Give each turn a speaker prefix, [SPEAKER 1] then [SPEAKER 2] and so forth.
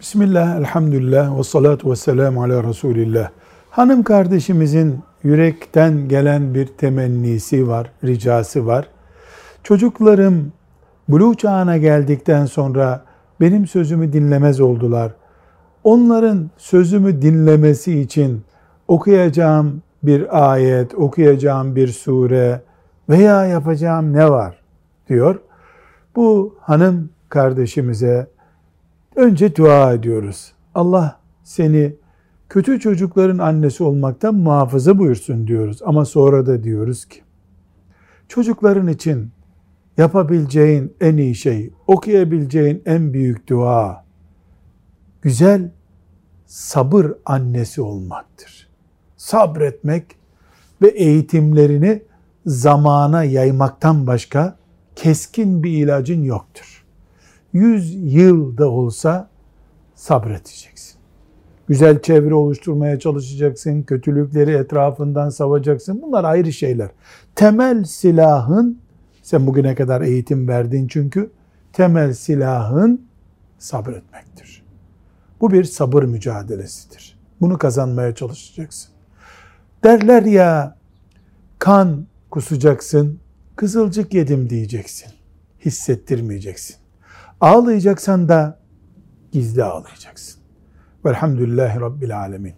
[SPEAKER 1] Bismillah, elhamdülillah ve salatu ve selamu ala Resulillah. Hanım kardeşimizin yürekten gelen bir temennisi var, ricası var. Çocuklarım buluğ çağına geldikten sonra benim sözümü dinlemez oldular. Onların sözümü dinlemesi için okuyacağım bir ayet, okuyacağım bir sure veya yapacağım ne var diyor. Bu hanım kardeşimize önce dua ediyoruz. Allah seni kötü çocukların annesi olmaktan muhafaza buyursun diyoruz. Ama sonra da diyoruz ki çocukların için yapabileceğin en iyi şey, okuyabileceğin en büyük dua güzel sabır annesi olmaktır. Sabretmek ve eğitimlerini zamana yaymaktan başka keskin bir ilacın yoktur. Yüz yılda olsa sabredeceksin. Güzel çevre oluşturmaya çalışacaksın, kötülükleri etrafından savacaksın. Bunlar ayrı şeyler. Temel silahın, sen bugüne kadar eğitim verdin çünkü, temel silahın sabretmektir. Bu bir sabır mücadelesidir. Bunu kazanmaya çalışacaksın. Derler ya, kan kusacaksın, kızılcık yedim diyeceksin. Hissettirmeyeceksin. Ağlayacaksan da gizli ağlayacaksın. Velhamdülillahi Rabbil Alemin.